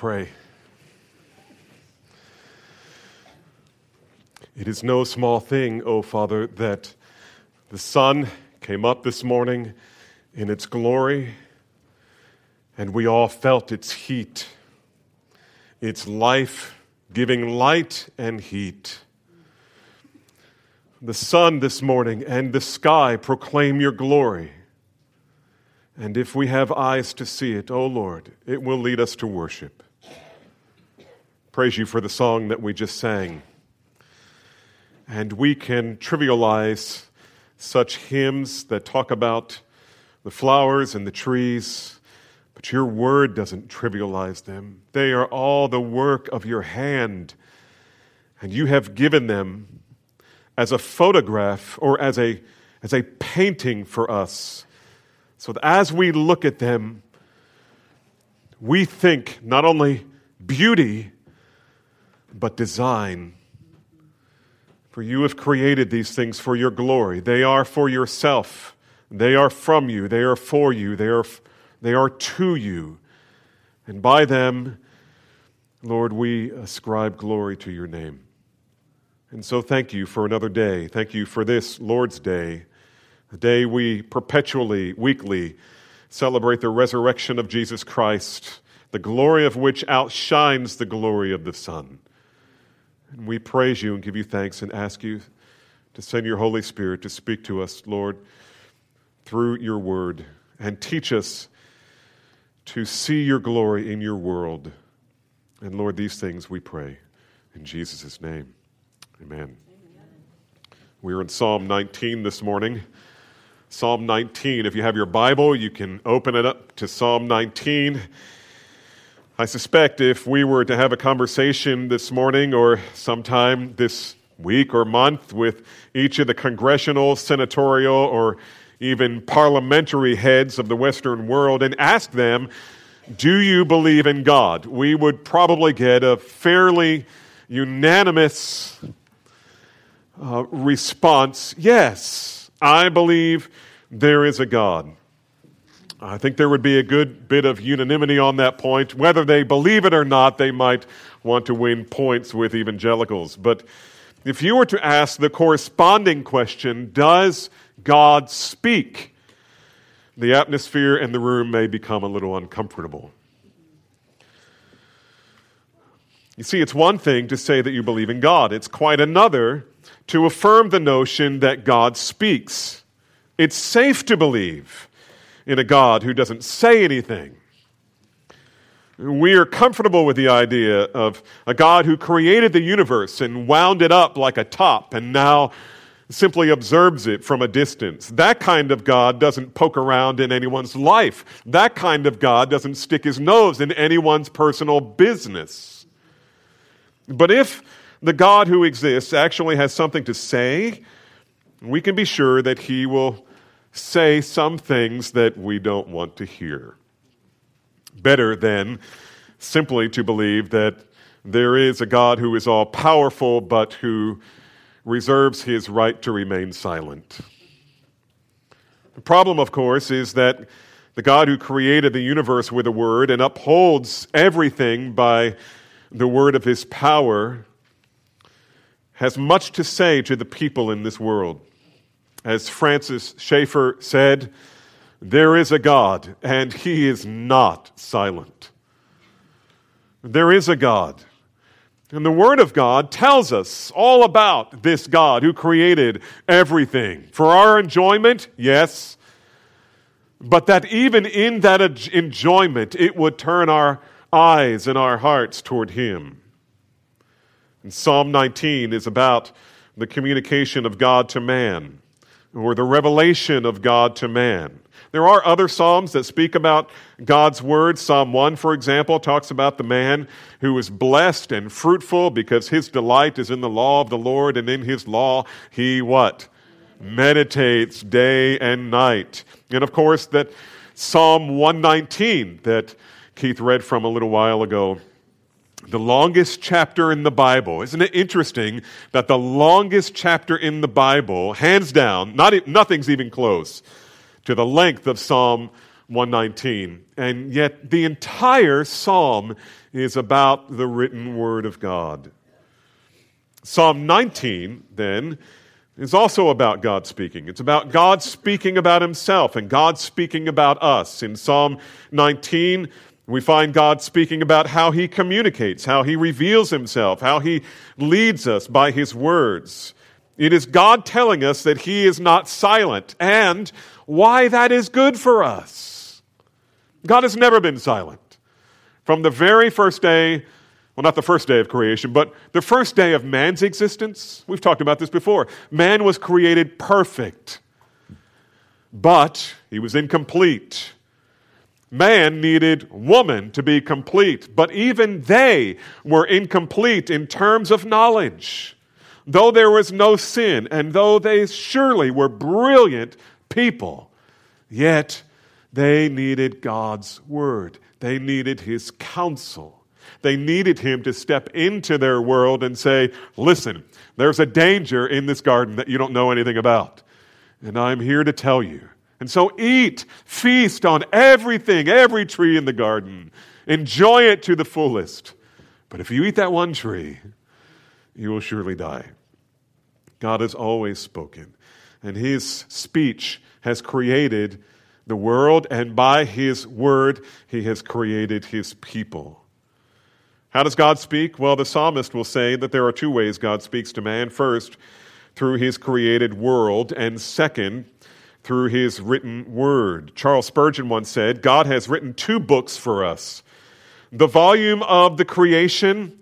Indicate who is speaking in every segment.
Speaker 1: pray. It is no small thing, O Father, that the sun came up this morning in its glory, and we all felt its heat, its life giving light and heat. The sun this morning and the sky proclaim your glory. And if we have eyes to see it, O oh Lord, it will lead us to worship. Praise you for the song that we just sang. And we can trivialize such hymns that talk about the flowers and the trees, but your word doesn't trivialize them. They are all the work of your hand, and you have given them as a photograph or as a, as a painting for us so that as we look at them, we think not only beauty, but design. For you have created these things for your glory. They are for yourself. They are from you. They are for you. They are, they are to you. And by them, Lord, we ascribe glory to your name. And so thank you for another day. Thank you for this Lord's Day the day we perpetually, weekly celebrate the resurrection of Jesus Christ, the glory of which outshines the glory of the sun. And we praise you and give you thanks and ask you to send your Holy Spirit to speak to us, Lord, through your word and teach us to see your glory in your world. And Lord, these things we pray in Jesus' name. Amen. We're in Psalm 19 this morning. Psalm 19. If you have your Bible, you can open it up to Psalm 19. I suspect if we were to have a conversation this morning or sometime this week or month with each of the congressional, senatorial, or even parliamentary heads of the Western world and ask them, Do you believe in God? we would probably get a fairly unanimous uh, response yes. I believe there is a God. I think there would be a good bit of unanimity on that point. Whether they believe it or not, they might want to win points with evangelicals. But if you were to ask the corresponding question, does God speak? The atmosphere in the room may become a little uncomfortable. You see, it's one thing to say that you believe in God, it's quite another to affirm the notion that God speaks. It's safe to believe in a God who doesn't say anything. We are comfortable with the idea of a God who created the universe and wound it up like a top and now simply observes it from a distance. That kind of God doesn't poke around in anyone's life. That kind of God doesn't stick his nose in anyone's personal business. But if the God who exists actually has something to say, we can be sure that he will say some things that we don't want to hear. Better than simply to believe that there is a God who is all powerful but who reserves his right to remain silent. The problem, of course, is that the God who created the universe with a word and upholds everything by the word of his power has much to say to the people in this world. As Francis Schaeffer said, there is a God, and he is not silent. There is a God. And the Word of God tells us all about this God who created everything. For our enjoyment, yes, but that even in that enjoyment, it would turn our eyes and our hearts toward Him. And Psalm 19 is about the communication of God to man, or the revelation of God to man. There are other Psalms that speak about God's word. Psalm 1, for example, talks about the man who is blessed and fruitful because his delight is in the law of the Lord, and in his law he what? Meditates day and night. And of course, that Psalm 119 that Keith read from a little while ago the longest chapter in the Bible. Isn't it interesting that the longest chapter in the Bible, hands down, not, nothing's even close to the length of Psalm 119. And yet, the entire psalm is about the written word of God. Psalm 19, then, is also about God speaking. It's about God speaking about himself and God speaking about us. In Psalm 19, we find God speaking about how he communicates, how he reveals himself, how he leads us by his words. It is God telling us that he is not silent and why that is good for us. God has never been silent. From the very first day, well, not the first day of creation, but the first day of man's existence, we've talked about this before. Man was created perfect, but he was incomplete. Man needed woman to be complete, but even they were incomplete in terms of knowledge. Though there was no sin, and though they surely were brilliant people, yet they needed God's word. They needed his counsel. They needed him to step into their world and say, Listen, there's a danger in this garden that you don't know anything about. And I'm here to tell you and so eat, feast on everything, every tree in the garden. Enjoy it to the fullest. But if you eat that one tree, you will surely die. God has always spoken, and his speech has created the world, and by his word, he has created his people. How does God speak? Well, the psalmist will say that there are two ways God speaks to man. First, through his created world, and second, through his written word. Charles Spurgeon once said, God has written two books for us the volume of the creation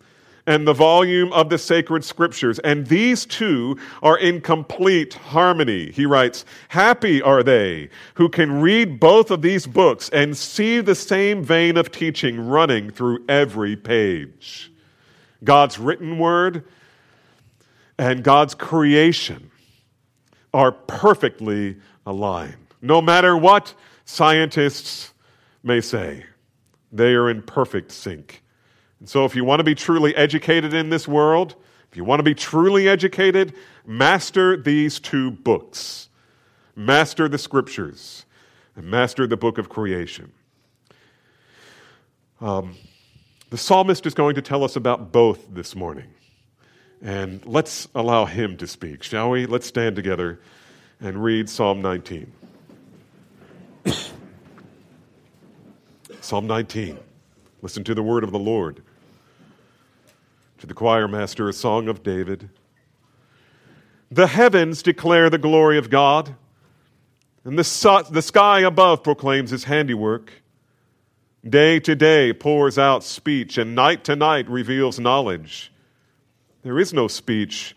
Speaker 1: and the volume of the sacred scriptures. And these two are in complete harmony. He writes, Happy are they who can read both of these books and see the same vein of teaching running through every page. God's written word and God's creation are perfectly align. No matter what scientists may say, they are in perfect sync. And so, if you want to be truly educated in this world, if you want to be truly educated, master these two books. Master the scriptures and master the book of creation. Um, the psalmist is going to tell us about both this morning. And let's allow him to speak, shall we? Let's stand together and read Psalm 19. Psalm 19. Listen to the word of the Lord. To the choir master, a song of David. The heavens declare the glory of God, and the, su- the sky above proclaims his handiwork. Day to day pours out speech, and night to night reveals knowledge. There is no speech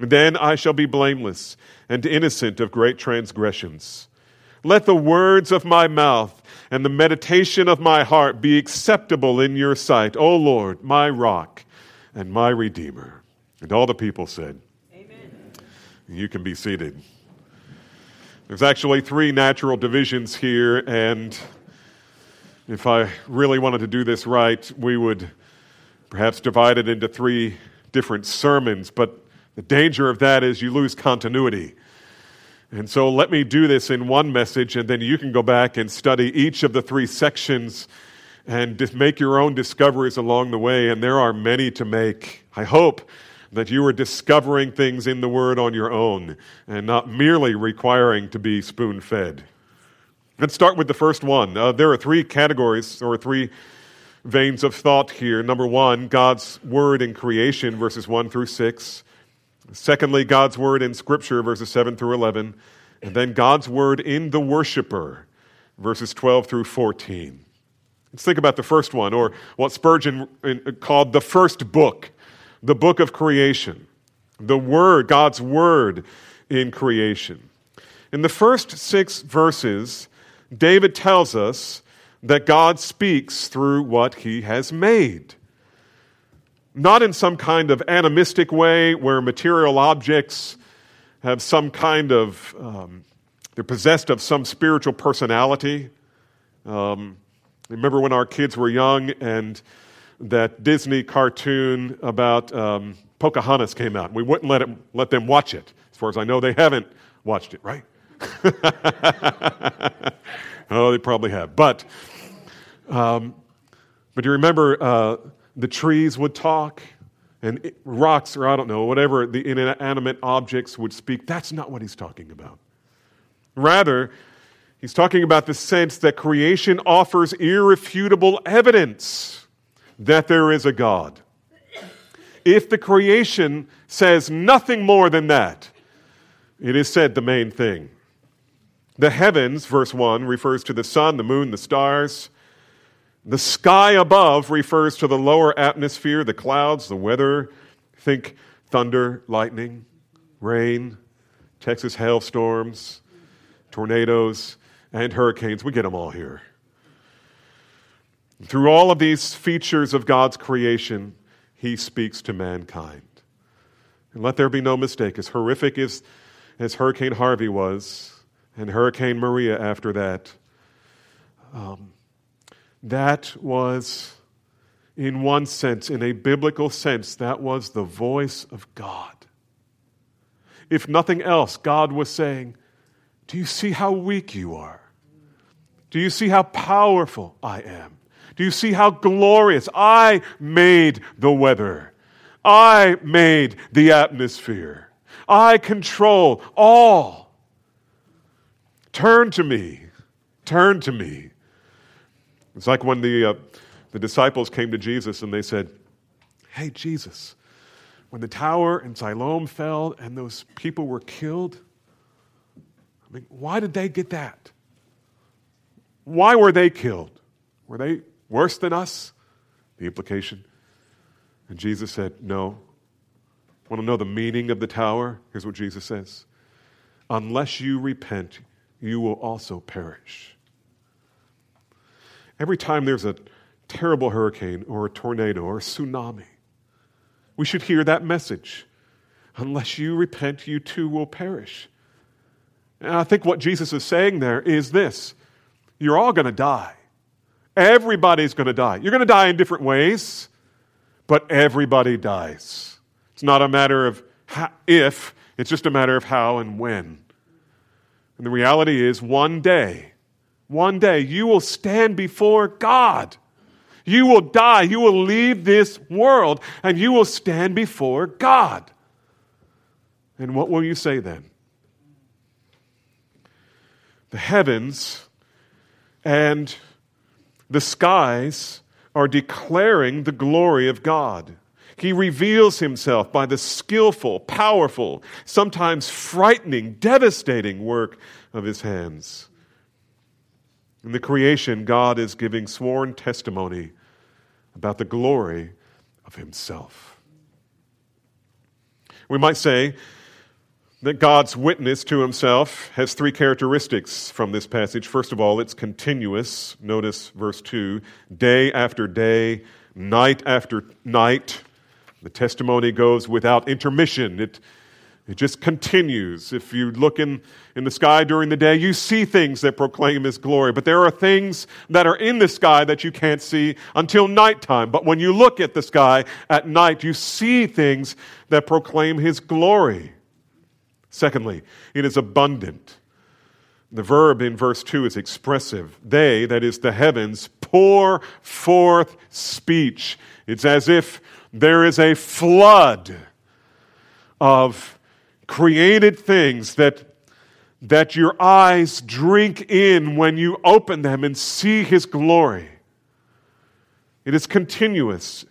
Speaker 1: Then I shall be blameless and innocent of great transgressions. Let the words of my mouth and the meditation of my heart be acceptable in your sight, O Lord, my rock and my redeemer. And all the people said, Amen. You can be seated. There's actually three natural divisions here, and if I really wanted to do this right, we would perhaps divide it into three different sermons, but the danger of that is you lose continuity. And so let me do this in one message, and then you can go back and study each of the three sections and make your own discoveries along the way. And there are many to make. I hope that you are discovering things in the Word on your own and not merely requiring to be spoon fed. Let's start with the first one. Uh, there are three categories or three veins of thought here. Number one, God's Word in creation, verses 1 through 6. Secondly, God's Word in Scripture, verses 7 through 11. And then God's Word in the worshiper, verses 12 through 14. Let's think about the first one, or what Spurgeon uh, called the first book the book of creation, the Word, God's Word in creation. In the first six verses, David tells us that God speaks through what he has made. Not in some kind of animistic way where material objects have some kind of, um, they're possessed of some spiritual personality. Um, remember when our kids were young and that Disney cartoon about um, Pocahontas came out. We wouldn't let, it, let them watch it. As far as I know, they haven't watched it, right? oh, they probably have. But, um, but you remember uh, the trees would talk and it, rocks, or I don't know, whatever the inanimate objects would speak. That's not what he's talking about. Rather, he's talking about the sense that creation offers irrefutable evidence that there is a God. If the creation says nothing more than that, it is said the main thing. The heavens, verse 1, refers to the sun, the moon, the stars. The sky above refers to the lower atmosphere, the clouds, the weather. Think thunder, lightning, rain, Texas hailstorms, tornadoes, and hurricanes. We get them all here. Through all of these features of God's creation, he speaks to mankind. And let there be no mistake, as horrific as, as Hurricane Harvey was, and Hurricane Maria after that, um, that was, in one sense, in a biblical sense, that was the voice of God. If nothing else, God was saying, Do you see how weak you are? Do you see how powerful I am? Do you see how glorious? I made the weather. I made the atmosphere. I control all. Turn to me. Turn to me. It's like when the, uh, the disciples came to Jesus and they said, Hey, Jesus, when the tower in Siloam fell and those people were killed, I mean, why did they get that? Why were they killed? Were they Worse than us? The implication. And Jesus said, No. Want to know the meaning of the tower? Here's what Jesus says Unless you repent, you will also perish. Every time there's a terrible hurricane or a tornado or a tsunami, we should hear that message. Unless you repent, you too will perish. And I think what Jesus is saying there is this you're all going to die. Everybody's going to die. You're going to die in different ways, but everybody dies. It's not a matter of how, if, it's just a matter of how and when. And the reality is, one day, one day, you will stand before God. You will die. You will leave this world, and you will stand before God. And what will you say then? The heavens and the skies are declaring the glory of God. He reveals himself by the skillful, powerful, sometimes frightening, devastating work of his hands. In the creation, God is giving sworn testimony about the glory of himself. We might say that God's witness to himself has three characteristics from this passage. First of all, it's continuous. Notice verse 2 day after day, night after night. The testimony goes without intermission. It, It just continues. If you look in, in the sky during the day, you see things that proclaim His glory. But there are things that are in the sky that you can't see until nighttime. But when you look at the sky at night, you see things that proclaim His glory. Secondly, it is abundant. The verb in verse 2 is expressive. They, that is the heavens, pour forth speech. It's as if there is a flood of created things that, that your eyes drink in when you open them and see His glory. It is continuous.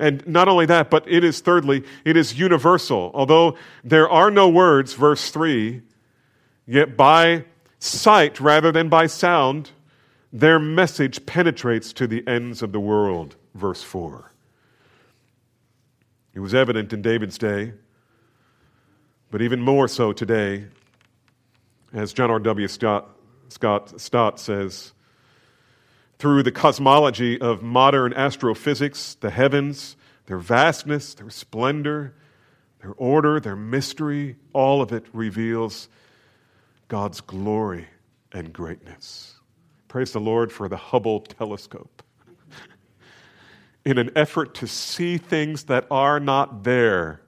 Speaker 1: And not only that, but it is, thirdly, it is universal. Although there are no words, verse 3, yet by sight rather than by sound, their message penetrates to the ends of the world, verse 4. It was evident in David's day but even more so today, as John R.W. Scott, Scott Stott says, through the cosmology of modern astrophysics, the heavens, their vastness, their splendor, their order, their mystery, all of it reveals God's glory and greatness. Praise the Lord for the Hubble telescope. In an effort to see things that are not there,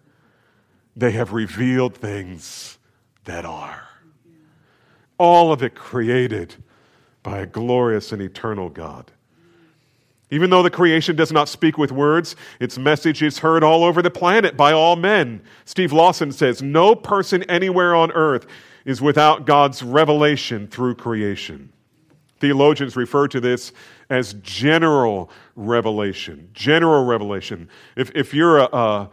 Speaker 1: they have revealed things that are. All of it created by a glorious and eternal God. Even though the creation does not speak with words, its message is heard all over the planet by all men. Steve Lawson says, No person anywhere on earth is without God's revelation through creation. Theologians refer to this as general revelation. General revelation. If, if you're a, a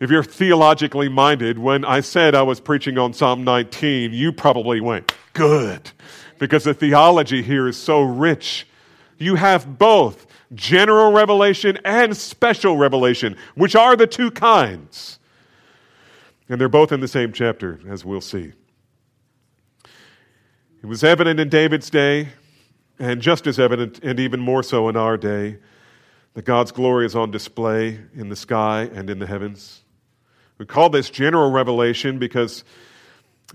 Speaker 1: if you're theologically minded, when I said I was preaching on Psalm 19, you probably went, good, because the theology here is so rich. You have both general revelation and special revelation, which are the two kinds. And they're both in the same chapter, as we'll see. It was evident in David's day, and just as evident, and even more so in our day, that God's glory is on display in the sky and in the heavens. We call this general revelation because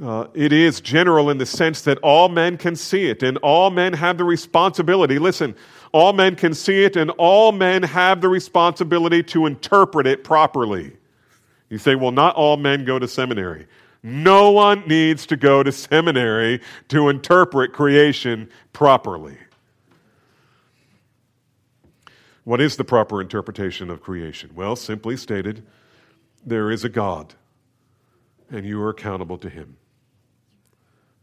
Speaker 1: uh, it is general in the sense that all men can see it and all men have the responsibility. Listen, all men can see it and all men have the responsibility to interpret it properly. You say, well, not all men go to seminary. No one needs to go to seminary to interpret creation properly. What is the proper interpretation of creation? Well, simply stated, there is a God, and you are accountable to Him.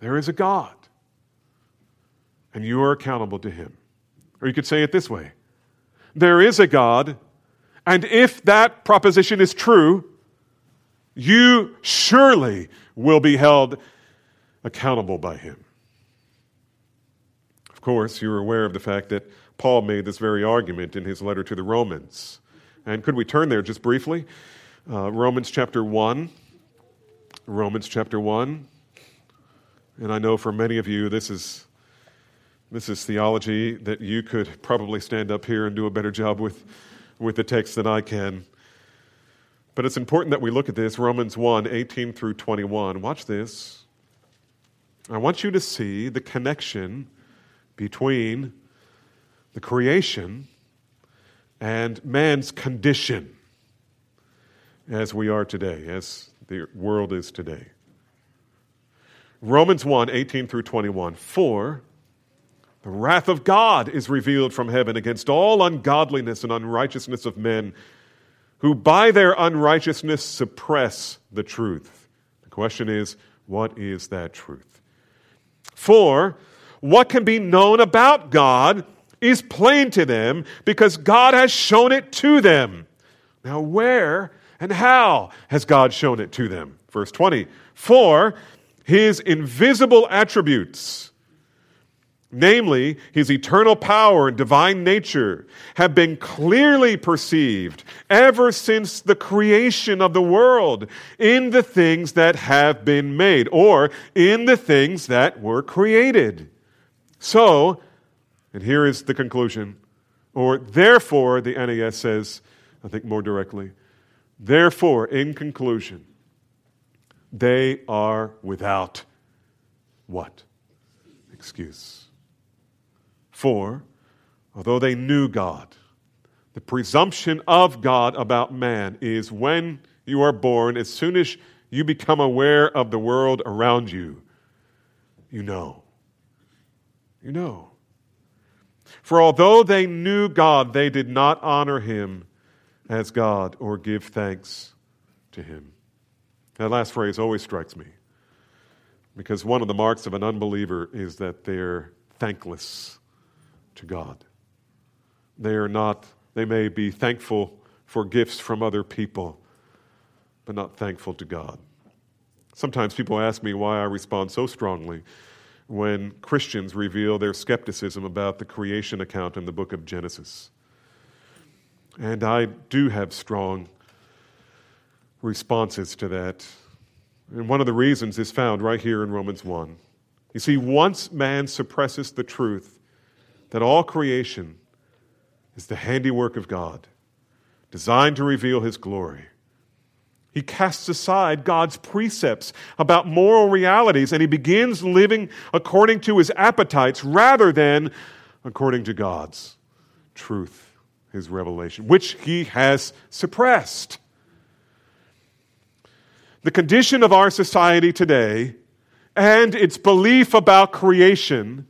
Speaker 1: There is a God, and you are accountable to Him. Or you could say it this way There is a God, and if that proposition is true, you surely will be held accountable by Him. Of course, you're aware of the fact that Paul made this very argument in his letter to the Romans. And could we turn there just briefly? Uh, Romans chapter 1. Romans chapter 1. And I know for many of you, this is, this is theology that you could probably stand up here and do a better job with, with the text than I can. But it's important that we look at this Romans 1 18 through 21. Watch this. I want you to see the connection between the creation and man's condition as we are today, as the world is today. Romans 1 18 through 21. For the wrath of God is revealed from heaven against all ungodliness and unrighteousness of men who by their unrighteousness suppress the truth. The question is, what is that truth? For what can be known about God is plain to them because God has shown it to them. Now, where and how has God shown it to them? Verse 20 For his invisible attributes, namely his eternal power and divine nature, have been clearly perceived ever since the creation of the world in the things that have been made, or in the things that were created. So, and here is the conclusion, or therefore, the NAS says, I think more directly, Therefore, in conclusion, they are without what? Excuse. For, although they knew God, the presumption of God about man is when you are born, as soon as you become aware of the world around you, you know. You know. For although they knew God, they did not honor him as God or give thanks to him. That last phrase always strikes me because one of the marks of an unbeliever is that they're thankless to God. They are not, they may be thankful for gifts from other people, but not thankful to God. Sometimes people ask me why I respond so strongly when Christians reveal their skepticism about the creation account in the book of Genesis. And I do have strong responses to that. And one of the reasons is found right here in Romans 1. You see, once man suppresses the truth that all creation is the handiwork of God, designed to reveal his glory, he casts aside God's precepts about moral realities and he begins living according to his appetites rather than according to God's truth, his revelation, which he has suppressed. The condition of our society today and its belief about creation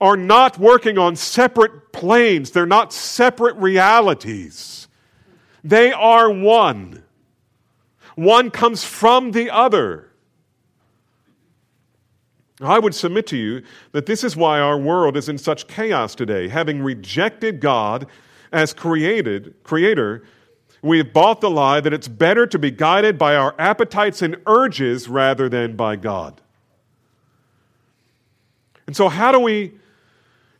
Speaker 1: are not working on separate planes. They're not separate realities. They are one. One comes from the other. I would submit to you that this is why our world is in such chaos today. Having rejected God as created, creator, we have bought the lie that it's better to be guided by our appetites and urges rather than by God. And so how do we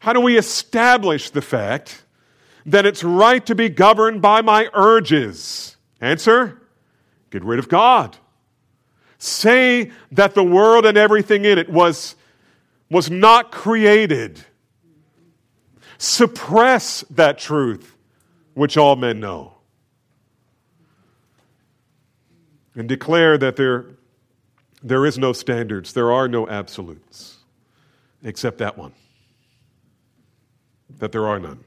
Speaker 1: how do we establish the fact that it's right to be governed by my urges? Answer Get rid of God. Say that the world and everything in it was, was not created. Suppress that truth which all men know. And declare that there, there is no standards, there are no absolutes, except that one. That there are none.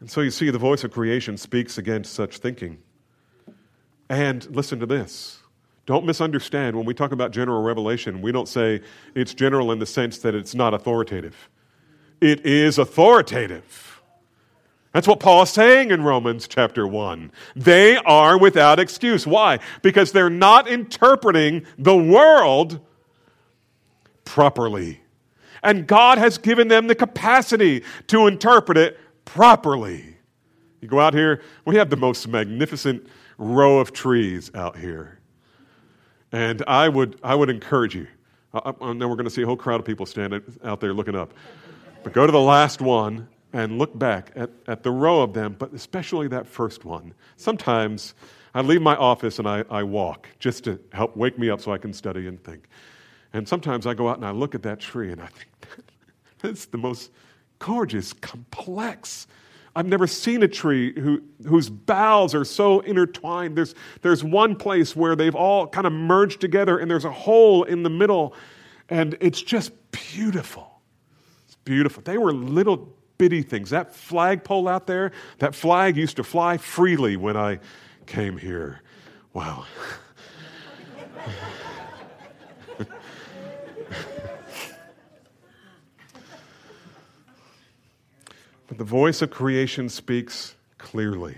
Speaker 1: And so you see, the voice of creation speaks against such thinking. And listen to this. Don't misunderstand. When we talk about general revelation, we don't say it's general in the sense that it's not authoritative. It is authoritative. That's what Paul is saying in Romans chapter 1. They are without excuse. Why? Because they're not interpreting the world properly. And God has given them the capacity to interpret it properly. You go out here, we have the most magnificent row of trees out here. And I would, I would encourage you. I, I we're going to see a whole crowd of people standing out there looking up. But go to the last one and look back at, at the row of them, but especially that first one. Sometimes I leave my office and I, I walk just to help wake me up so I can study and think. And sometimes I go out and I look at that tree and I think, that's the most gorgeous, complex. I've never seen a tree who, whose boughs are so intertwined. There's, there's one place where they've all kind of merged together and there's a hole in the middle, and it's just beautiful. It's beautiful. They were little bitty things. That flagpole out there, that flag used to fly freely when I came here. Wow. But the voice of creation speaks clearly.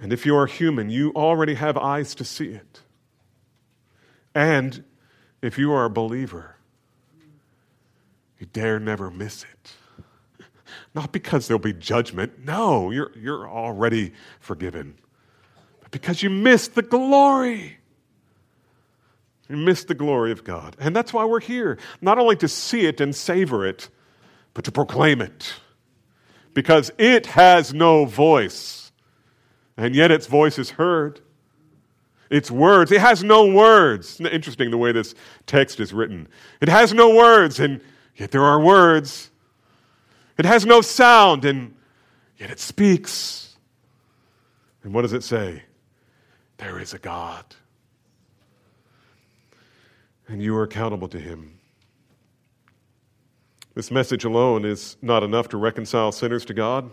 Speaker 1: And if you are human, you already have eyes to see it. And if you are a believer, you dare never miss it. Not because there'll be judgment. No, you're, you're already forgiven. But because you missed the glory. You missed the glory of God. And that's why we're here. Not only to see it and savor it, but to proclaim it. Because it has no voice, and yet its voice is heard. Its words, it has no words. Interesting the way this text is written. It has no words, and yet there are words. It has no sound, and yet it speaks. And what does it say? there is a God. And you are accountable to him. This message alone is not enough to reconcile sinners to God,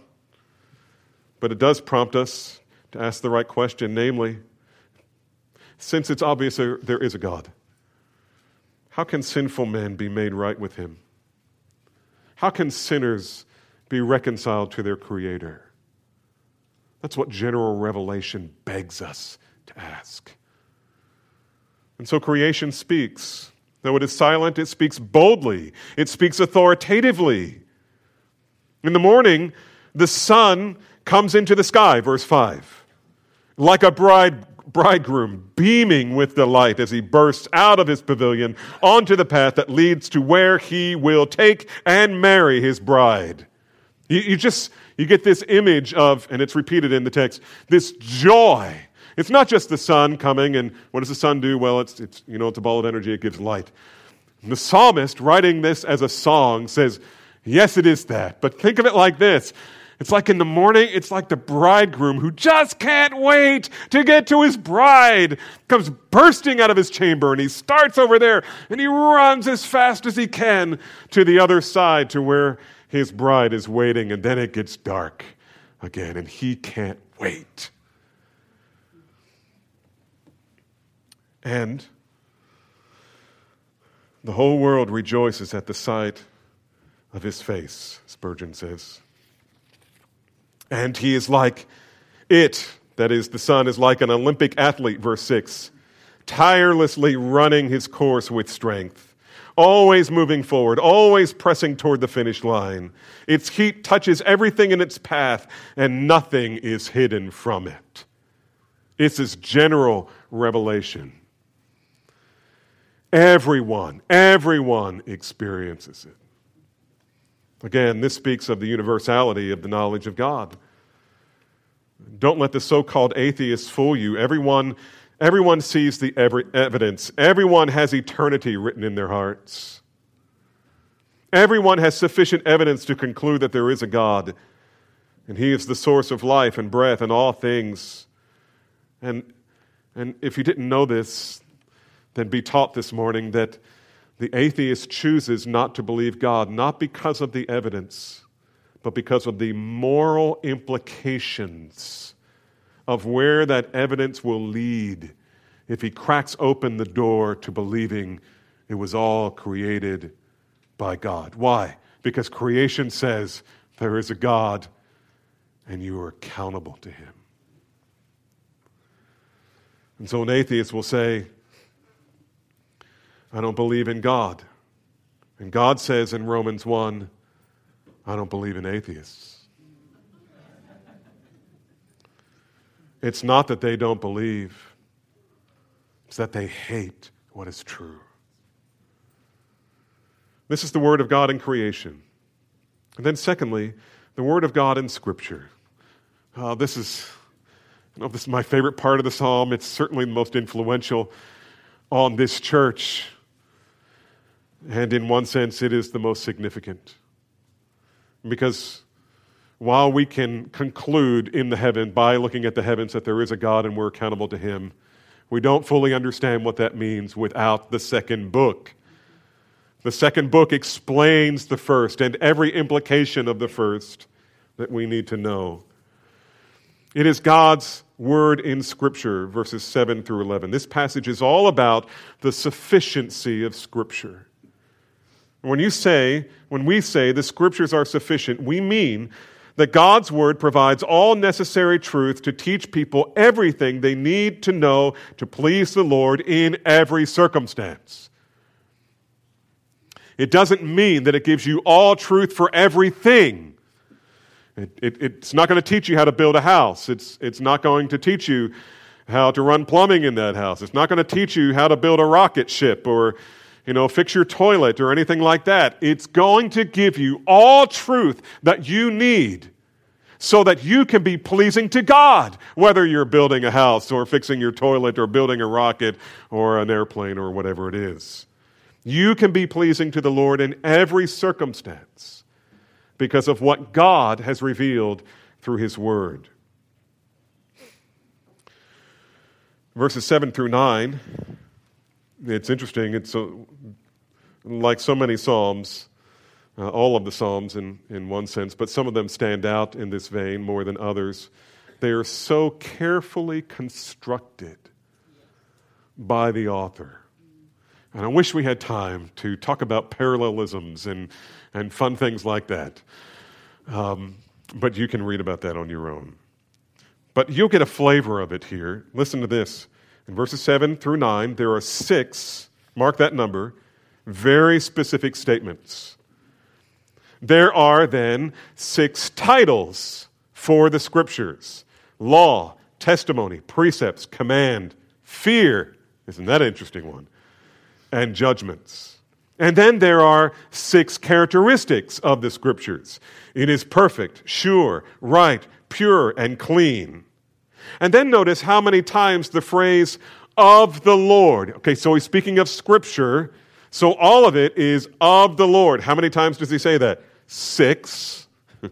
Speaker 1: but it does prompt us to ask the right question, namely, since it's obvious there, is a God, how can sinful men be made right with him? How can sinners be reconciled to their Creator? That's what general revelation begs us to ask. And so creation speaks. Though it is silent, it speaks boldly, it speaks authoritatively. In the morning, the sun comes into the sky, verse 5, like a bride, bridegroom beaming with delight as he bursts out of his pavilion onto the path that leads to where he will take and marry his bride. You, you just you get this image of, and it's repeated in the text, this joy. It's not just the sun coming, and what does the sun do? Well, it's, it's you know it's a ball of energy. It gives light. And the psalmist, writing this as a song, says, "Yes, it is that." But think of it like this: it's like in the morning, it's like the bridegroom who just can't wait to get to his bride comes bursting out of his chamber and he starts over there and he runs as fast as he can to the other side to where his bride is waiting, and then it gets dark again, and he can't wait. And the whole world rejoices at the sight of his face, Spurgeon says. And he is like it, that is, the sun is like an Olympic athlete, verse 6, tirelessly running his course with strength always moving forward, always pressing toward the finish line. Its heat touches everything in its path, and nothing is hidden from it. It's this general revelation. Everyone, everyone experiences it. Again, this speaks of the universality of the knowledge of God. Don't let the so called atheists fool you. Everyone Everyone sees the evidence. Everyone has eternity written in their hearts. Everyone has sufficient evidence to conclude that there is a God, and He is the source of life and breath and all things. And, and if you didn't know this, then be taught this morning that the atheist chooses not to believe God, not because of the evidence, but because of the moral implications of where that evidence will lead if he cracks open the door to believing it was all created by God. Why? Because creation says there is a God and you are accountable to him. And so an atheist will say, I don't believe in God. And God says in Romans 1, I don't believe in atheists. It's not that they don't believe, it's that they hate what is true. This is the Word of God in creation. And then, secondly, the Word of God in Scripture. Uh, this is, I know this is my favorite part of the psalm. It's certainly the most influential on this church. And in one sense, it is the most significant. Because while we can conclude in the heaven by looking at the heavens that there is a God and we're accountable to Him, we don't fully understand what that means without the second book. The second book explains the first and every implication of the first that we need to know. It is God's word in Scripture, verses 7 through 11. This passage is all about the sufficiency of Scripture. When you say, when we say the Scriptures are sufficient, we mean that God's Word provides all necessary truth to teach people everything they need to know to please the Lord in every circumstance. It doesn't mean that it gives you all truth for everything. It, it, it's not going to teach you how to build a house. It's, it's not going to teach you how to run plumbing in that house. It's not going to teach you how to build a rocket ship or you know, fix your toilet or anything like that. It's going to give you all truth that you need so that you can be pleasing to God, whether you're building a house or fixing your toilet or building a rocket or an airplane or whatever it is. You can be pleasing to the Lord in every circumstance because of what God has revealed through His Word. verses 7 through 9, it's interesting. It's a, like so many Psalms, uh, all of the Psalms in, in one sense, but some of them stand out in this vein more than others. They are so carefully constructed by the author. And I wish we had time to talk about parallelisms and, and fun things like that. Um, but you can read about that on your own. But you'll get a flavor of it here. Listen to this. In verses 7 through 9, there are six, mark that number, very specific statements. There are then six titles for the scriptures law, testimony, precepts, command, fear. Isn't that an interesting one? And judgments. And then there are six characteristics of the scriptures it is perfect, sure, right, pure, and clean. And then notice how many times the phrase of the Lord. Okay, so he's speaking of scripture. So all of it is of the Lord. How many times does he say that? Six.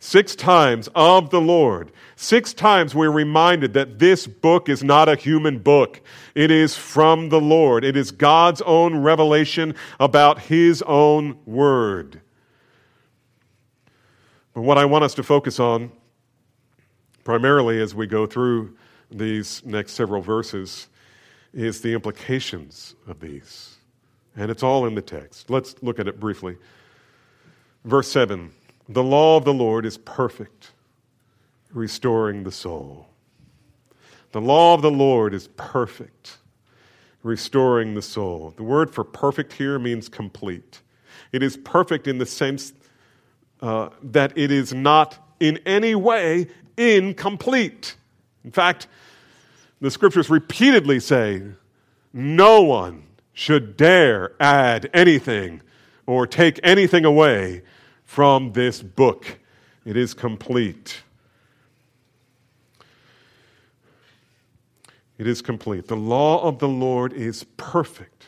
Speaker 1: Six times of the Lord. Six times we're reminded that this book is not a human book. It is from the Lord. It is God's own revelation about His own word. But what I want us to focus on primarily as we go through these next several verses is the implications of these. And it's all in the text. Let's look at it briefly. Verse 7 The law of the Lord is perfect, restoring the soul. The law of the Lord is perfect, restoring the soul. The word for perfect here means complete. It is perfect in the sense uh, that it is not in any way incomplete. In fact, the scriptures repeatedly say no one should dare add anything or take anything away from this book. It is complete. It is complete. The law of the Lord is perfect,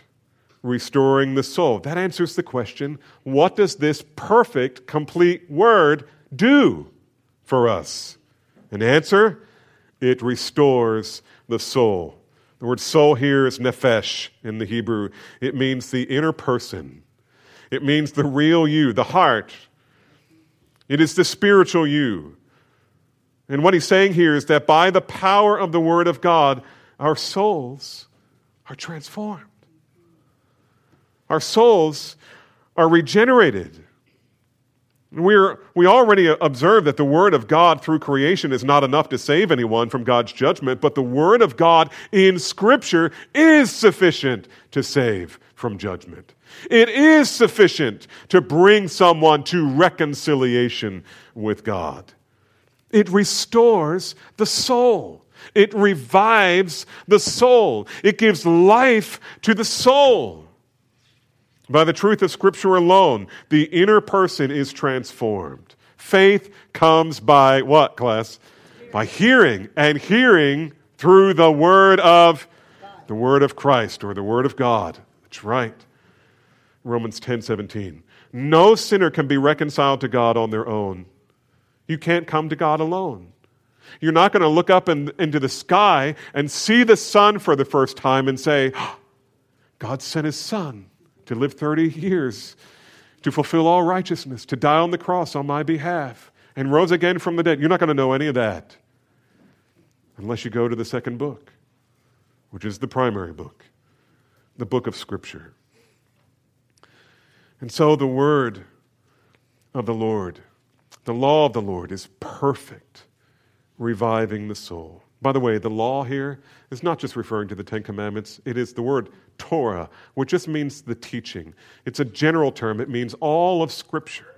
Speaker 1: restoring the soul. That answers the question what does this perfect, complete word do for us? An answer it restores the soul. The word soul here is nephesh in the Hebrew. It means the inner person, it means the real you, the heart. It is the spiritual you. And what he's saying here is that by the power of the Word of God, our souls are transformed. Our souls are regenerated. We're, we already observe that the Word of God through creation is not enough to save anyone from God's judgment, but the Word of God in Scripture is sufficient to save from judgment. It is sufficient to bring someone to reconciliation with God. It restores the soul. It revives the soul. It gives life to the soul. By the truth of Scripture alone, the inner person is transformed. Faith comes by what, class? By hearing, and hearing through the word of the word of Christ or the word of God. That's right. Romans 10 17. No sinner can be reconciled to God on their own. You can't come to God alone. You're not going to look up in, into the sky and see the sun for the first time and say, God sent his son to live 30 years, to fulfill all righteousness, to die on the cross on my behalf, and rose again from the dead. You're not going to know any of that unless you go to the second book, which is the primary book, the book of Scripture. And so the word of the Lord, the law of the Lord is perfect, reviving the soul. By the way, the law here is not just referring to the Ten Commandments, it is the word Torah, which just means the teaching. It's a general term, it means all of Scripture.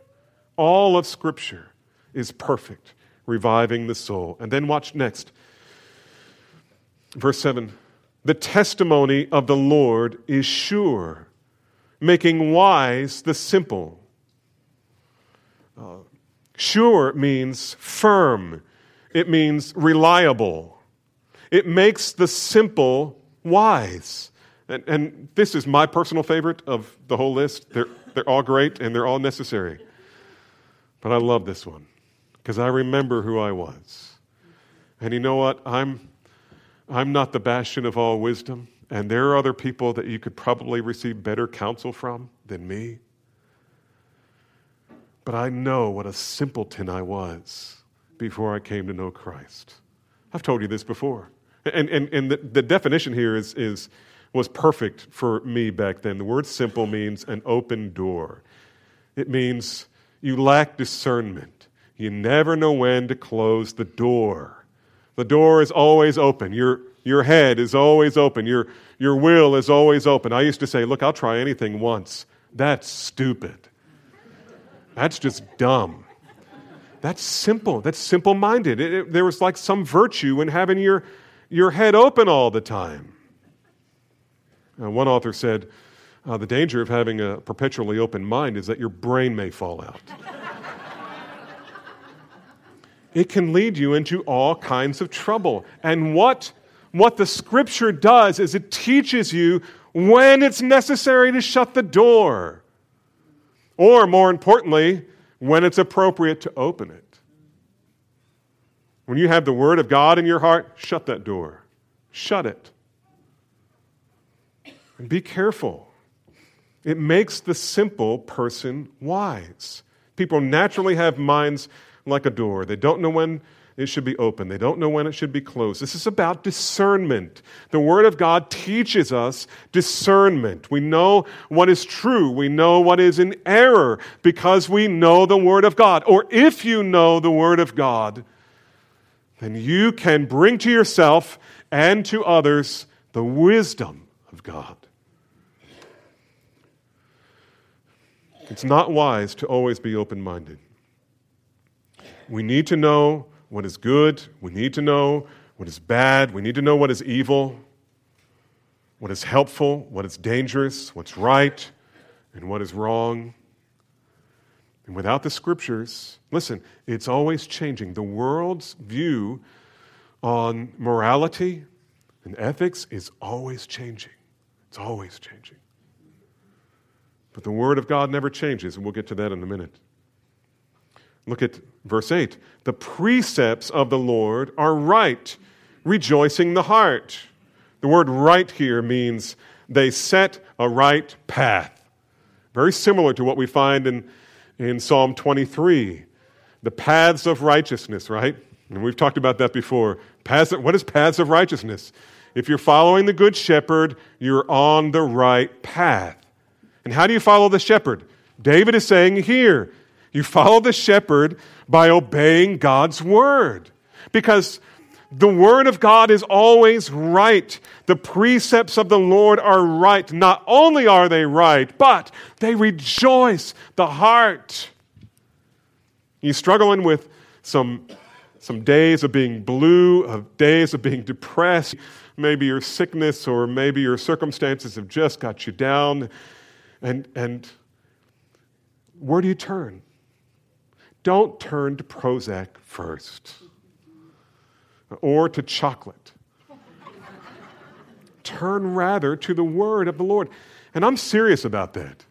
Speaker 1: All of Scripture is perfect, reviving the soul. And then watch next. Verse 7 The testimony of the Lord is sure, making wise the simple. Uh, sure means firm it means reliable. It makes the simple wise. And, and, this is my personal favorite of the whole list. They're, they're all great and they're all necessary. But I love this one because I remember who I was. And you know what? I'm, I'm not the bastion of all wisdom, and there are other people that you could probably receive better counsel from than me. But I know what a simpleton I was before I came to know Christ. I've told you this before. And, and, and the, the definition here is, is, was perfect for me back then. The word simple means an open door, it means you lack discernment. You never know when to close the door. The door is always open. Your, your head is always open. Your, your will is always open. I used to say, Look, I'll try anything once. That's stupid. That's just dumb. That's simple. That's simple minded. There was like some virtue in having your, your head open all the time. Uh, one author said, uh, The danger of having a perpetually open mind is that your brain may fall out. it can lead you into all kinds of trouble. And what, what the scripture does is it teaches you when it's necessary to shut the door. Or, more importantly, when it's appropriate to open it. When you have the Word of God in your heart, shut that door. Shut it. And be careful. It makes the simple person wise. People naturally have minds like a door. They don't know when it should be open. They don't know when it should be closed. This is about discernment. The Word of God teaches us discernment. We know what is true. We know what is in error because we know the Word of God. Or if you know the Word of God, then you can bring to yourself and to others the wisdom of God. It's not wise to always be open minded. We need to know what is good. We need to know what is bad. We need to know what is evil, what is helpful, what is dangerous, what's right, and what is wrong. And without the scriptures, listen, it's always changing. The world's view on morality and ethics is always changing. It's always changing. But the Word of God never changes, and we'll get to that in a minute. Look at verse 8. The precepts of the Lord are right, rejoicing the heart. The word right here means they set a right path. Very similar to what we find in, in Psalm 23. The paths of righteousness, right? And we've talked about that before. Paths, what is paths of righteousness? If you're following the good shepherd, you're on the right path. And how do you follow the shepherd? David is saying here, you follow the shepherd by obeying God's word. Because the word of God is always right. The precepts of the Lord are right. Not only are they right, but they rejoice the heart. You're struggling with some, some days of being blue, of days of being depressed. Maybe your sickness or maybe your circumstances have just got you down. And, and where do you turn? Don't turn to Prozac first or to chocolate. turn rather to the word of the Lord. And I'm serious about that.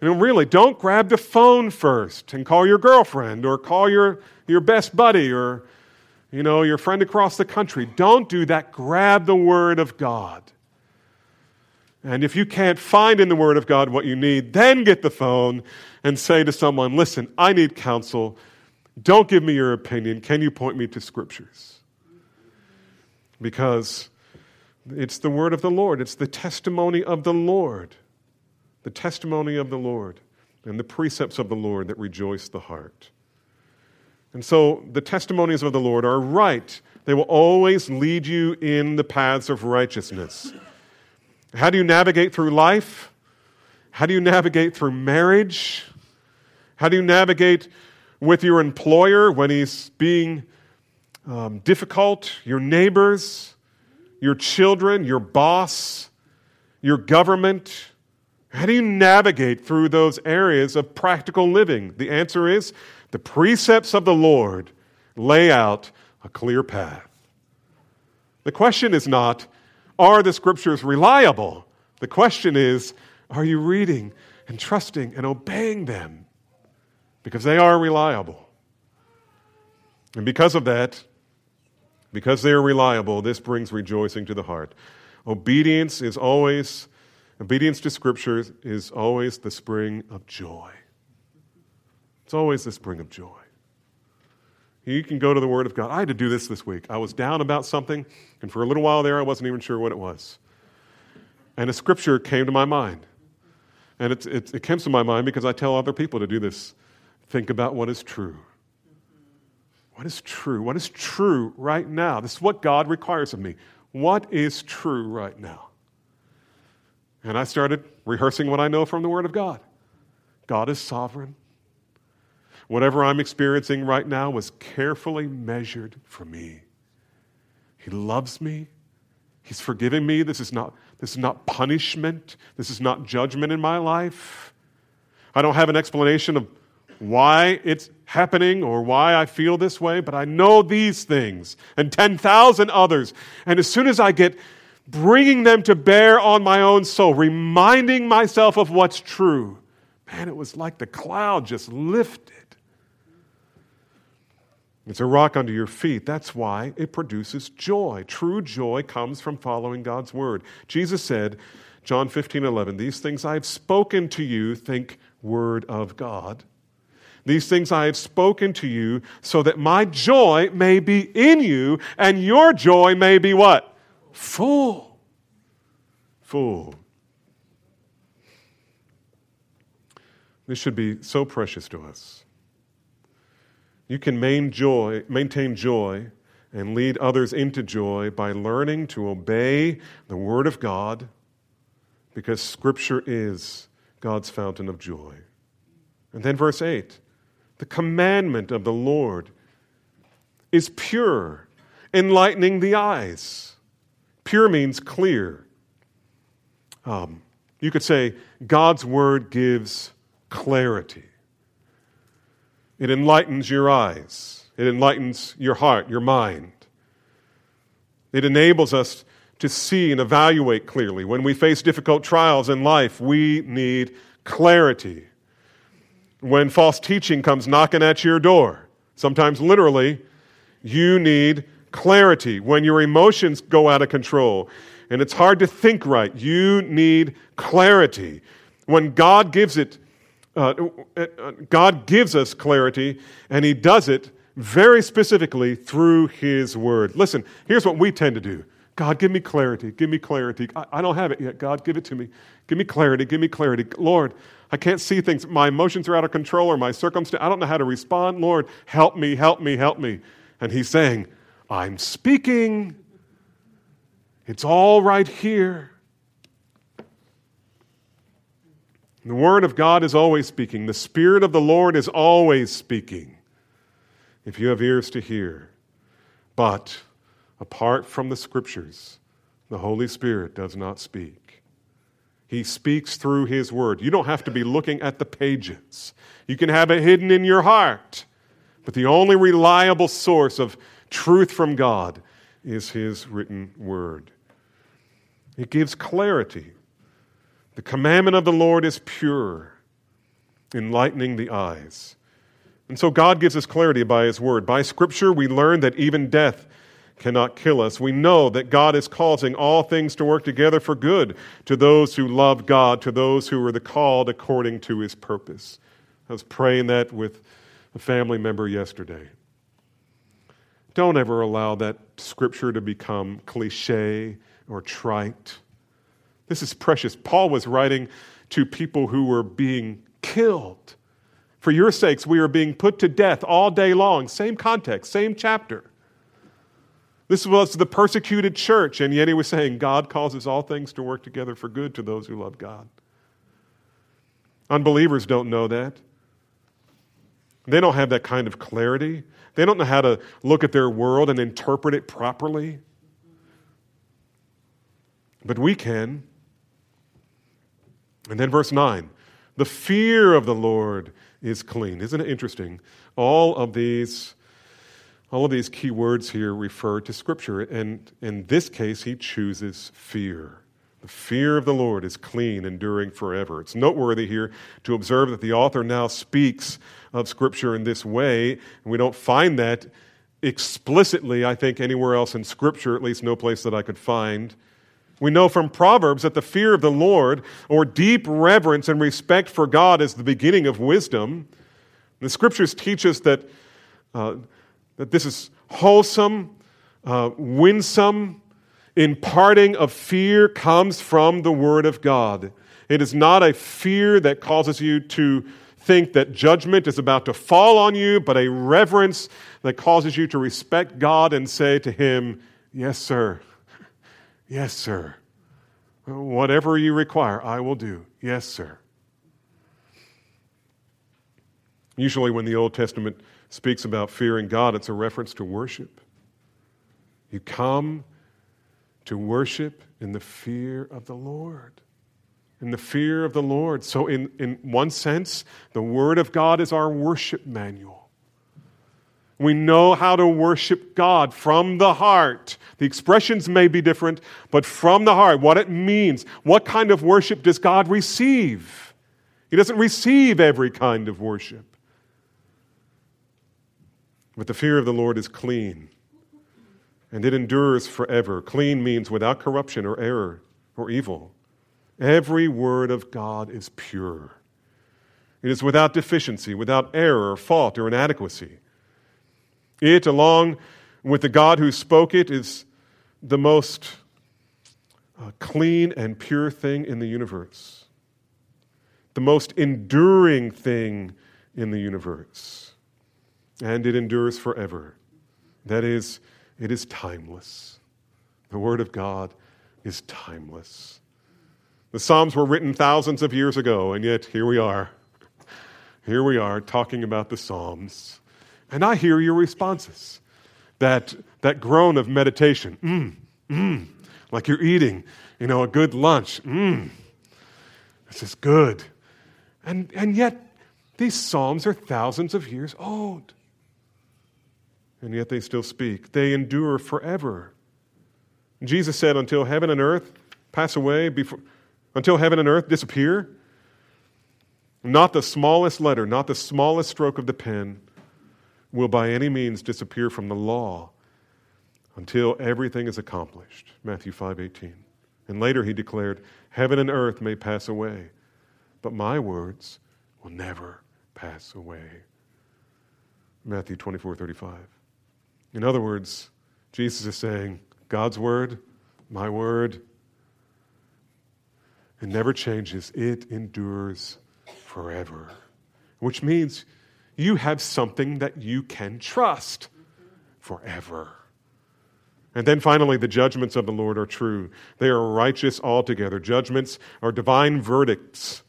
Speaker 1: You know, really, don't grab the phone first and call your girlfriend or call your, your best buddy or, you know, your friend across the country. Don't do that. Grab the Word of God. And if you can't find in the Word of God what you need, then get the phone and say to someone, Listen, I need counsel. Don't give me your opinion. Can you point me to scriptures? Because it's the word of the Lord, it's the testimony of the Lord. The testimony of the Lord and the precepts of the Lord that rejoice the heart. And so the testimonies of the Lord are right. They will always lead you in the paths of righteousness. How do you navigate through life? How do you navigate through marriage? How do you navigate with your employer when he's being um, difficult? Your neighbors, your children, your boss, your government? How do you navigate through those areas of practical living? The answer is the precepts of the Lord lay out a clear path. The question is not, are the scriptures reliable? The question is, are you reading and trusting and obeying them? Because they are reliable. And because of that, Because they are reliable, this brings rejoicing to the heart. Obedience is always, obedience to Scripture is always the spring of joy. It's always the spring of joy. You can go to the Word of God. I had to do this this week. I was down about something, and for a little while there, I wasn't even sure what it was. And a scripture came to my mind. And it, it, it comes to my mind because I tell other people to do this. Think about what is true. What is true? What is true right now? This is what God requires of me. What is true right now? And I started rehearsing what I know from the Word of God. God is sovereign. Whatever I'm experiencing right now was carefully measured for me. He loves me. He's forgiving me. This is not, this is not punishment. This is not judgment in my life. I don't have an explanation of why it's happening or why I feel this way, but I know these things and 10,000 others. And as soon as I get bringing them to bear on my own soul, reminding myself of what's true, man, it was like the cloud just lifted. It's a rock under your feet. That's why it produces joy. True joy comes from following God's word. Jesus said, John 15, 11, These things I have spoken to you, think word of God. These things I have spoken to you so that my joy may be in you and your joy may be what? Full. Full. This should be so precious to us. You can main joy, maintain joy and lead others into joy by learning to obey the Word of God because Scripture is God's fountain of joy. And then verse 8 the commandment of the Lord is pure, enlightening the eyes. Pure means clear. Um, you could say God's Word gives clarity. It enlightens your eyes, it enlightens your heart, your mind. It enables us to see and evaluate clearly. When we face difficult trials in life, we need clarity. When false teaching comes knocking at your door, sometimes literally, you need clarity. When your emotions go out of control and it's hard to think right, you need clarity. When God gives it uh, uh, God gives us clarity, and He does it very specifically through His Word. Listen, here's what we tend to do God, give me clarity. Give me clarity. I, I don't have it yet. God, give it to me. Give me clarity. Give me clarity. Lord, I can't see things. My emotions are out of control or my circumstance. I don't know how to respond. Lord, help me, help me, help me. And He's saying, I'm speaking. It's all right here. The Word of God is always speaking. The Spirit of the Lord is always speaking. If you have ears to hear. But apart from the Scriptures, the Holy Spirit does not speak. He speaks through His Word. You don't have to be looking at the pages, you can have it hidden in your heart. But the only reliable source of truth from God is His written Word. It gives clarity the commandment of the Lord is pure, enlightening the eyes. And so God gives us clarity by His word. By Scripture, we learn that even death cannot kill us. We know that God is causing all things to work together for good to those who love God, to those who are the called according to His purpose. I was praying that with a family member yesterday. Don't ever allow that scripture to become cliche or trite. This is precious. Paul was writing to people who were being killed. For your sakes, we are being put to death all day long. Same context, same chapter. This was the persecuted church, and yet he was saying, God causes all things to work together for good to those who love God. Unbelievers don't know that. They don't have that kind of clarity. They don't know how to look at their world and interpret it properly. But we can. And then verse 9 the fear of the Lord is clean. Isn't it interesting? All of these. All of these key words here refer to Scripture, and in this case, he chooses fear. The fear of the Lord is clean, enduring forever. It's noteworthy here to observe that the author now speaks of Scripture in this way, and we don't find that explicitly, I think, anywhere else in Scripture, at least no place that I could find. We know from Proverbs that the fear of the Lord, or deep reverence and respect for God, is the beginning of wisdom. The Scriptures teach us that, uh, that this is wholesome, uh, winsome, imparting of fear comes from the Word of God. It is not a fear that causes you to think that judgment is about to fall on you, but a reverence that causes you to respect God and say to Him, Yes, sir. Yes, sir. Whatever you require, I will do. Yes, sir. Usually, when the Old Testament speaks about fearing God, it's a reference to worship. You come to worship in the fear of the Lord in the fear of the Lord. So, in, in one sense, the Word of God is our worship manual. We know how to worship God from the heart. The expressions may be different, but from the heart, what it means. What kind of worship does God receive? He doesn't receive every kind of worship. But the fear of the Lord is clean, and it endures forever. Clean means without corruption or error or evil. Every word of God is pure. It is without deficiency, without error, fault, or inadequacy. It, along with the God who spoke it, is the most uh, clean and pure thing in the universe, the most enduring thing in the universe. And it endures forever. That is, it is timeless. The Word of God is timeless. The Psalms were written thousands of years ago, and yet here we are. Here we are talking about the Psalms. And I hear your responses. That, that groan of meditation. Mmm, like you're eating, you know, a good lunch. Mmm, this is good. And, and yet, these Psalms are thousands of years old. And yet they still speak. They endure forever. Jesus said, Until heaven and earth pass away, before, until heaven and earth disappear? Not the smallest letter, not the smallest stroke of the pen will by any means disappear from the law until everything is accomplished. Matthew 5:18. And later he declared, "Heaven and earth may pass away, but my words will never pass away." Matthew 24:35. In other words, Jesus is saying, God's word, my word, it never changes, it endures forever. Which means you have something that you can trust forever. And then finally, the judgments of the Lord are true. They are righteous altogether. Judgments are divine verdicts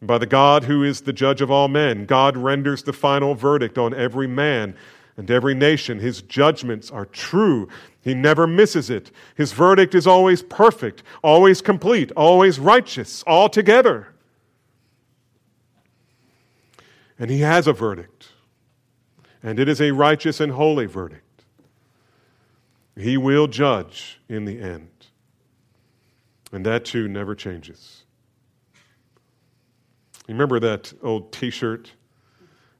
Speaker 1: by the God who is the judge of all men. God renders the final verdict on every man and every nation. His judgments are true. He never misses it. His verdict is always perfect, always complete, always righteous, altogether. And he has a verdict, and it is a righteous and holy verdict. He will judge in the end. And that too never changes. Remember that old t shirt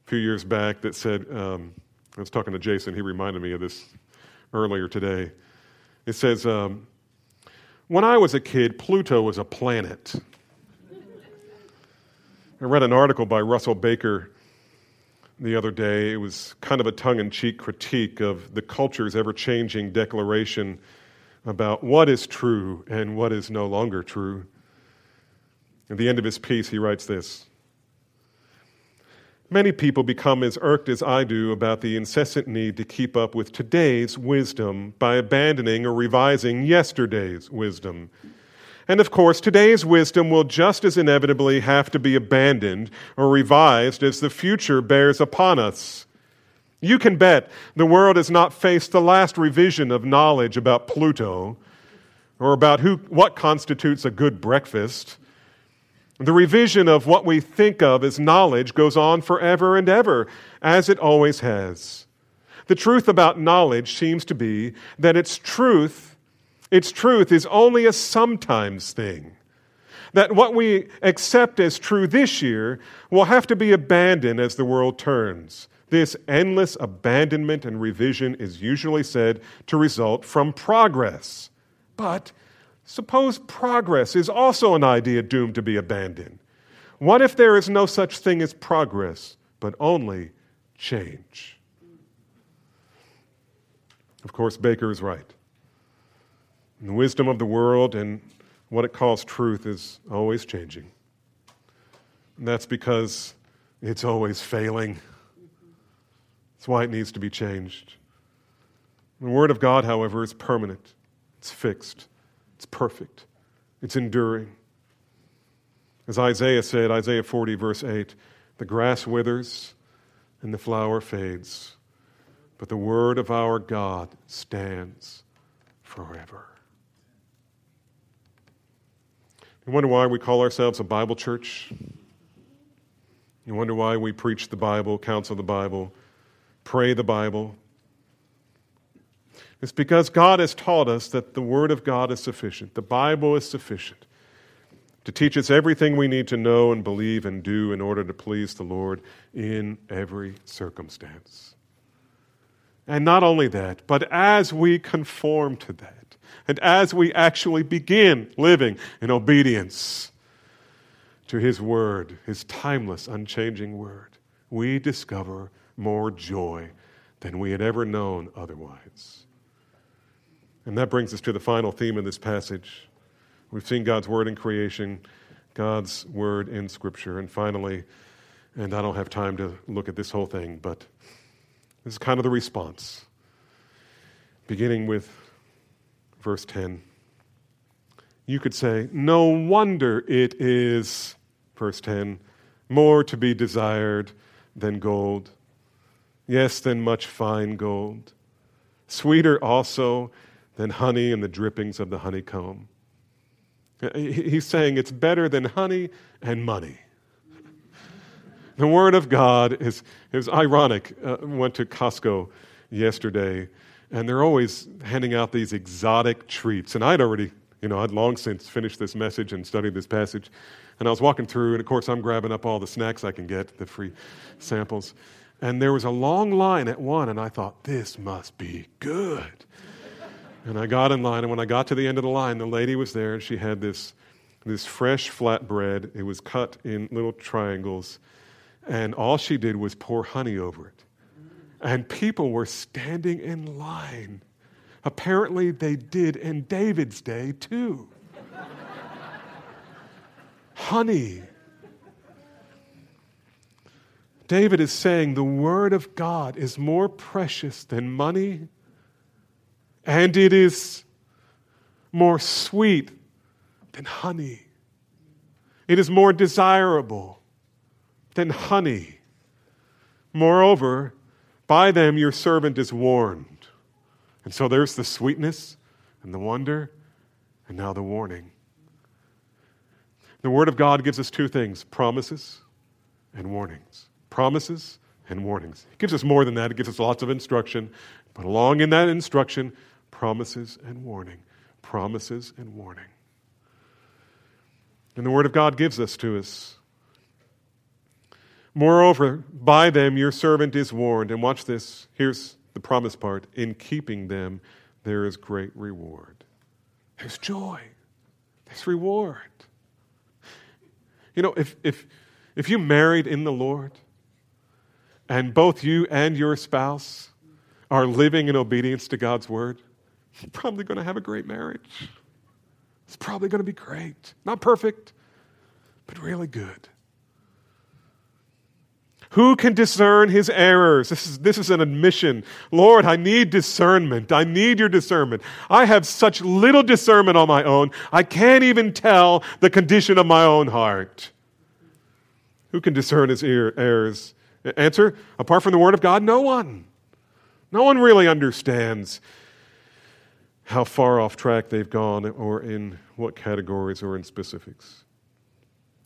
Speaker 1: a few years back that said, um, I was talking to Jason, he reminded me of this earlier today. It says, um, When I was a kid, Pluto was a planet. I read an article by Russell Baker the other day. It was kind of a tongue in cheek critique of the culture's ever changing declaration about what is true and what is no longer true. At the end of his piece, he writes this Many people become as irked as I do about the incessant need to keep up with today's wisdom by abandoning or revising yesterday's wisdom. And of course, today's wisdom will just as inevitably have to be abandoned or revised as the future bears upon us. You can bet the world has not faced the last revision of knowledge about Pluto or about who, what constitutes a good breakfast the revision of what we think of as knowledge goes on forever and ever, as it always has. The truth about knowledge seems to be that its truth, its truth is only a sometimes thing. That what we accept as true this year will have to be abandoned as the world turns This endless abandonment and revision is usually said to result from progress. But suppose progress is also an idea doomed to be abandoned. What if there is no such thing as progress, but only change? Of course, Baker is right. And the wisdom of the world and what it calls truth is always changing. And that's because it's always failing. That's why it needs to be changed. The Word of God, however, is permanent, it's fixed, it's perfect, it's enduring. As Isaiah said, Isaiah 40, verse 8, the grass withers and the flower fades, but the Word of our God stands forever. You wonder why we call ourselves a Bible church? You wonder why we preach the Bible, counsel the Bible, pray the Bible? It's because God has taught us that the Word of God is sufficient. The Bible is sufficient to teach us everything we need to know and believe and do in order to please the Lord in every circumstance. And not only that, but as we conform to that, and as we actually begin living in obedience to His Word, His timeless, unchanging Word, we discover more joy than we had ever known otherwise. And that brings us to the final theme in this passage. We've seen God's Word in creation, God's Word in Scripture, and finally, and I don't have time to look at this whole thing, but this is kind of the response. Beginning with verse 10. You could say, No wonder it is, verse 10, more to be desired than gold. Yes, than much fine gold. Sweeter also than honey and the drippings of the honeycomb. He's saying it's better than honey and money. The Word of God is, is ironic. Uh, went to Costco yesterday and they're always handing out these exotic treats. And I'd already, you know, I'd long since finished this message and studied this passage. And I was walking through, and of course, I'm grabbing up all the snacks I can get, the free samples. And there was a long line at one, and I thought, this must be good. and I got in line, and when I got to the end of the line, the lady was there, and she had this, this fresh flatbread. It was cut in little triangles, and all she did was pour honey over it. And people were standing in line. Apparently, they did in David's day too. Honey. David is saying the Word of God is more precious than money, and it is more sweet than honey. It is more desirable than honey. Moreover, by them your servant is warned. And so there's the sweetness and the wonder, and now the warning. The Word of God gives us two things promises and warnings. Promises and warnings. It gives us more than that, it gives us lots of instruction. But along in that instruction, promises and warning. Promises and warning. And the Word of God gives us to us Moreover, by them your servant is warned. And watch this. Here's the promise part. In keeping them, there is great reward. There's joy, there's reward. You know, if, if, if you married in the Lord, and both you and your spouse are living in obedience to God's word, you're probably going to have a great marriage. It's probably going to be great. Not perfect, but really good. Who can discern his errors? This is, this is an admission. Lord, I need discernment. I need your discernment. I have such little discernment on my own, I can't even tell the condition of my own heart. Who can discern his errors? Answer apart from the Word of God, no one. No one really understands how far off track they've gone or in what categories or in specifics.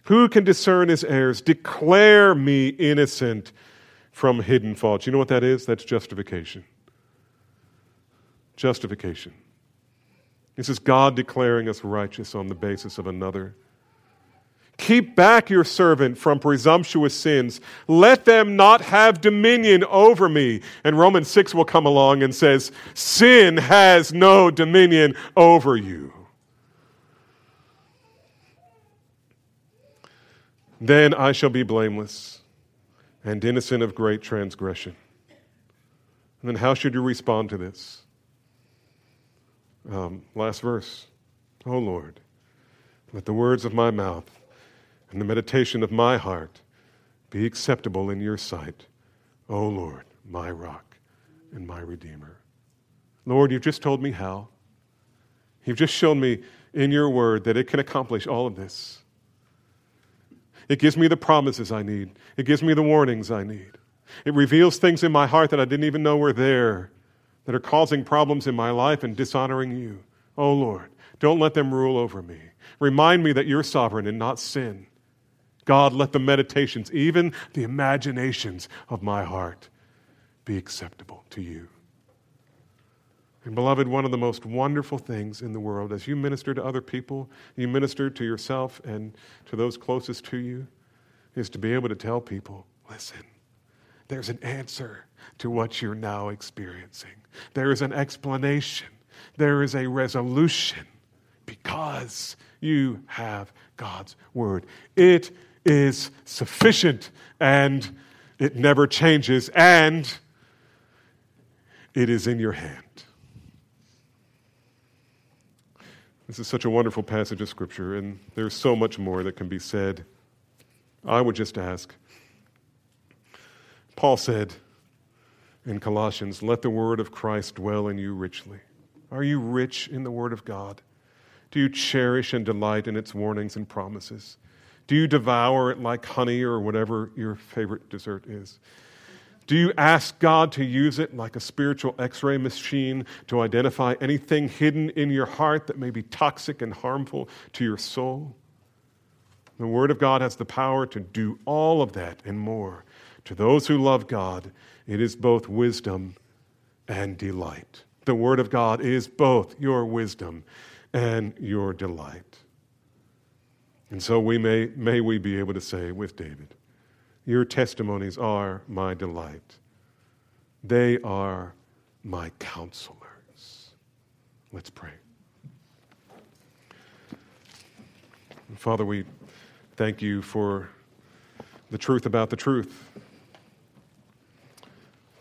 Speaker 1: Who can discern his errors? Declare me innocent from hidden faults. You know what that is? That's justification. Justification. This is God declaring us righteous on the basis of another. Keep back your servant from presumptuous sins. Let them not have dominion over me. And Romans 6 will come along and says, Sin has no dominion over you. Then I shall be blameless and innocent of great transgression. And then how should you respond to this? Um, last verse. Oh Lord, let the words of my mouth and the meditation of my heart be acceptable in your sight, O Lord, my rock and my redeemer. Lord, you've just told me how. You've just shown me in your word that it can accomplish all of this. It gives me the promises I need, it gives me the warnings I need. It reveals things in my heart that I didn't even know were there that are causing problems in my life and dishonoring you. Oh Lord, don't let them rule over me. Remind me that you're sovereign and not sin. God, let the meditations, even the imaginations of my heart, be acceptable to you. And, beloved, one of the most wonderful things in the world, as you minister to other people, you minister to yourself and to those closest to you, is to be able to tell people listen, there's an answer to what you're now experiencing, there is an explanation, there is a resolution because you have God's word. It is sufficient and it never changes and it is in your hand. This is such a wonderful passage of Scripture, and there's so much more that can be said. I would just ask Paul said in Colossians, Let the word of Christ dwell in you richly. Are you rich in the word of God? Do you cherish and delight in its warnings and promises? Do you devour it like honey or whatever your favorite dessert is? Do you ask God to use it like a spiritual x ray machine to identify anything hidden in your heart that may be toxic and harmful to your soul? The Word of God has the power to do all of that and more. To those who love God, it is both wisdom and delight. The Word of God is both your wisdom and your delight. And so we may, may we be able to say with David, Your testimonies are my delight. They are my counselors. Let's pray. Father, we thank you for the truth about the truth.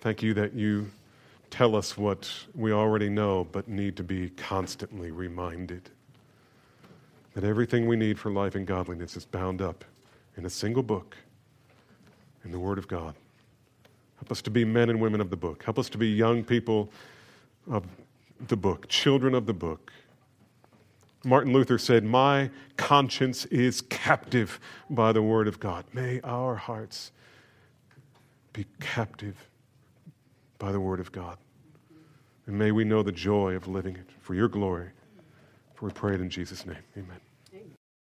Speaker 1: Thank you that you tell us what we already know but need to be constantly reminded that everything we need for life and godliness is bound up in a single book, in the Word of God. Help us to be men and women of the book. Help us to be young people of the book, children of the book. Martin Luther said, My conscience is captive by the Word of God. May our hearts be captive by the Word of God. And may we know the joy of living it for your glory. For we pray it in Jesus' name. Amen.